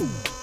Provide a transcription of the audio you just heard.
Ooh.